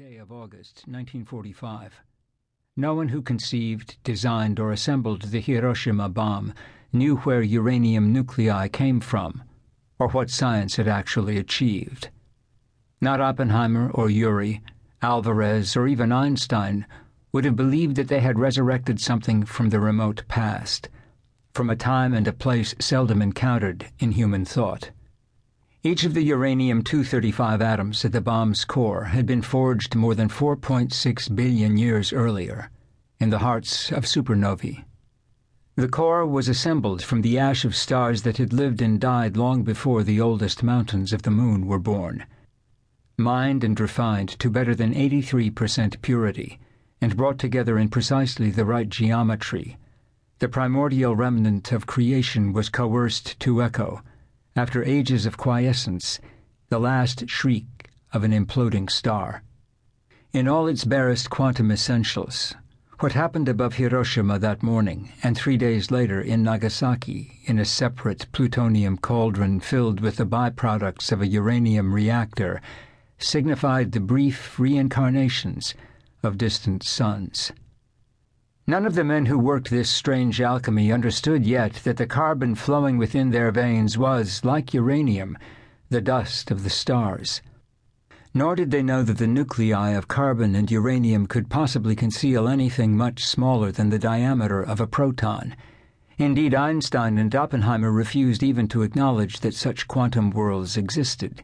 day of August, 1945. No one who conceived, designed, or assembled the Hiroshima bomb knew where uranium nuclei came from, or what science had actually achieved. Not Oppenheimer or Urey, Alvarez, or even Einstein would have believed that they had resurrected something from the remote past, from a time and a place seldom encountered in human thought. Each of the uranium 235 atoms at the bomb's core had been forged more than 4.6 billion years earlier, in the hearts of supernovae. The core was assembled from the ash of stars that had lived and died long before the oldest mountains of the moon were born. Mined and refined to better than 83% purity, and brought together in precisely the right geometry, the primordial remnant of creation was coerced to echo after ages of quiescence, the last shriek of an imploding star. In all its barest quantum essentials, what happened above Hiroshima that morning and three days later in Nagasaki in a separate plutonium cauldron filled with the byproducts of a uranium reactor signified the brief reincarnations of distant suns. None of the men who worked this strange alchemy understood yet that the carbon flowing within their veins was, like uranium, the dust of the stars. Nor did they know that the nuclei of carbon and uranium could possibly conceal anything much smaller than the diameter of a proton. Indeed, Einstein and Oppenheimer refused even to acknowledge that such quantum worlds existed.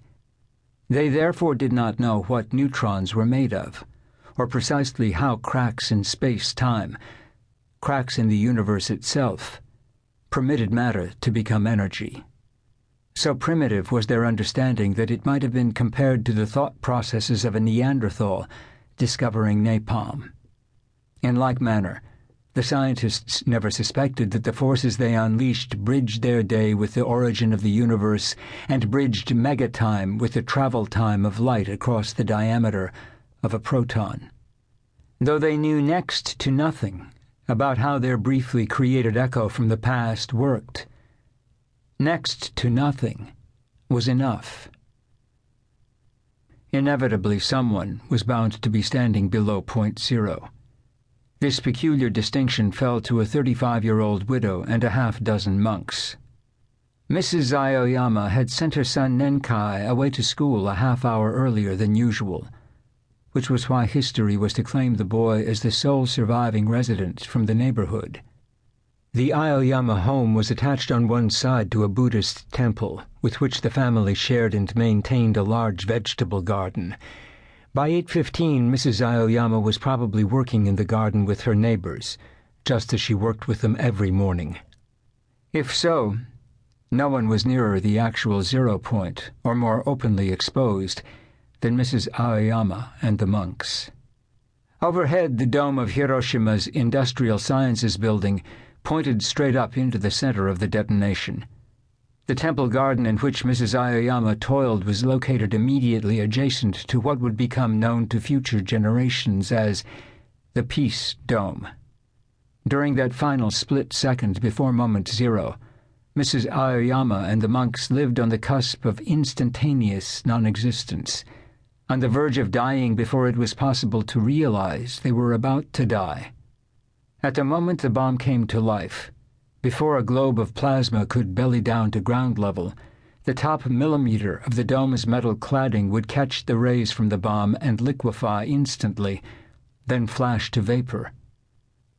They therefore did not know what neutrons were made of or precisely how cracks in space time, cracks in the universe itself, permitted matter to become energy. So primitive was their understanding that it might have been compared to the thought processes of a Neanderthal discovering napalm. In like manner, the scientists never suspected that the forces they unleashed bridged their day with the origin of the universe and bridged megatime with the travel time of light across the diameter of a proton. Though they knew next to nothing about how their briefly created echo from the past worked, next to nothing was enough. Inevitably, someone was bound to be standing below point zero. This peculiar distinction fell to a 35 year old widow and a half dozen monks. Mrs. Aoyama had sent her son Nenkai away to school a half hour earlier than usual which was why history was to claim the boy as the sole surviving resident from the neighborhood. The Aoyama home was attached on one side to a Buddhist temple, with which the family shared and maintained a large vegetable garden. By 8.15, Mrs. Aoyama was probably working in the garden with her neighbors, just as she worked with them every morning. If so, no one was nearer the actual zero point, or more openly exposed, than Mrs. Aoyama and the monks. Overhead, the dome of Hiroshima's Industrial Sciences Building pointed straight up into the center of the detonation. The temple garden in which Mrs. Aoyama toiled was located immediately adjacent to what would become known to future generations as the Peace Dome. During that final split second before moment zero, Mrs. Aoyama and the monks lived on the cusp of instantaneous non existence on the verge of dying before it was possible to realize they were about to die. At the moment the bomb came to life, before a globe of plasma could belly down to ground level, the top millimeter of the dome's metal cladding would catch the rays from the bomb and liquefy instantly, then flash to vapor.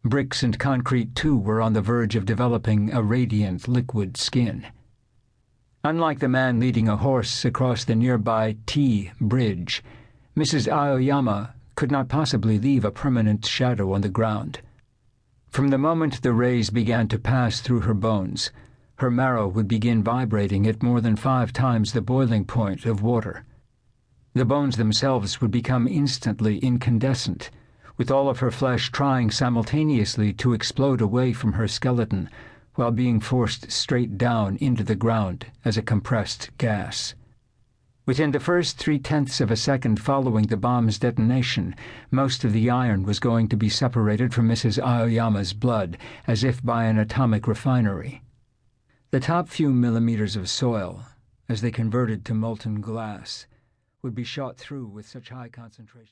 Bricks and concrete, too, were on the verge of developing a radiant liquid skin. Unlike the man leading a horse across the nearby T bridge, Mrs. Aoyama could not possibly leave a permanent shadow on the ground. From the moment the rays began to pass through her bones, her marrow would begin vibrating at more than five times the boiling point of water. The bones themselves would become instantly incandescent, with all of her flesh trying simultaneously to explode away from her skeleton while being forced straight down into the ground as a compressed gas. Within the first three tenths of a second following the bomb's detonation, most of the iron was going to be separated from Mrs. Aoyama's blood, as if by an atomic refinery. The top few millimeters of soil, as they converted to molten glass, would be shot through with such high concentrations.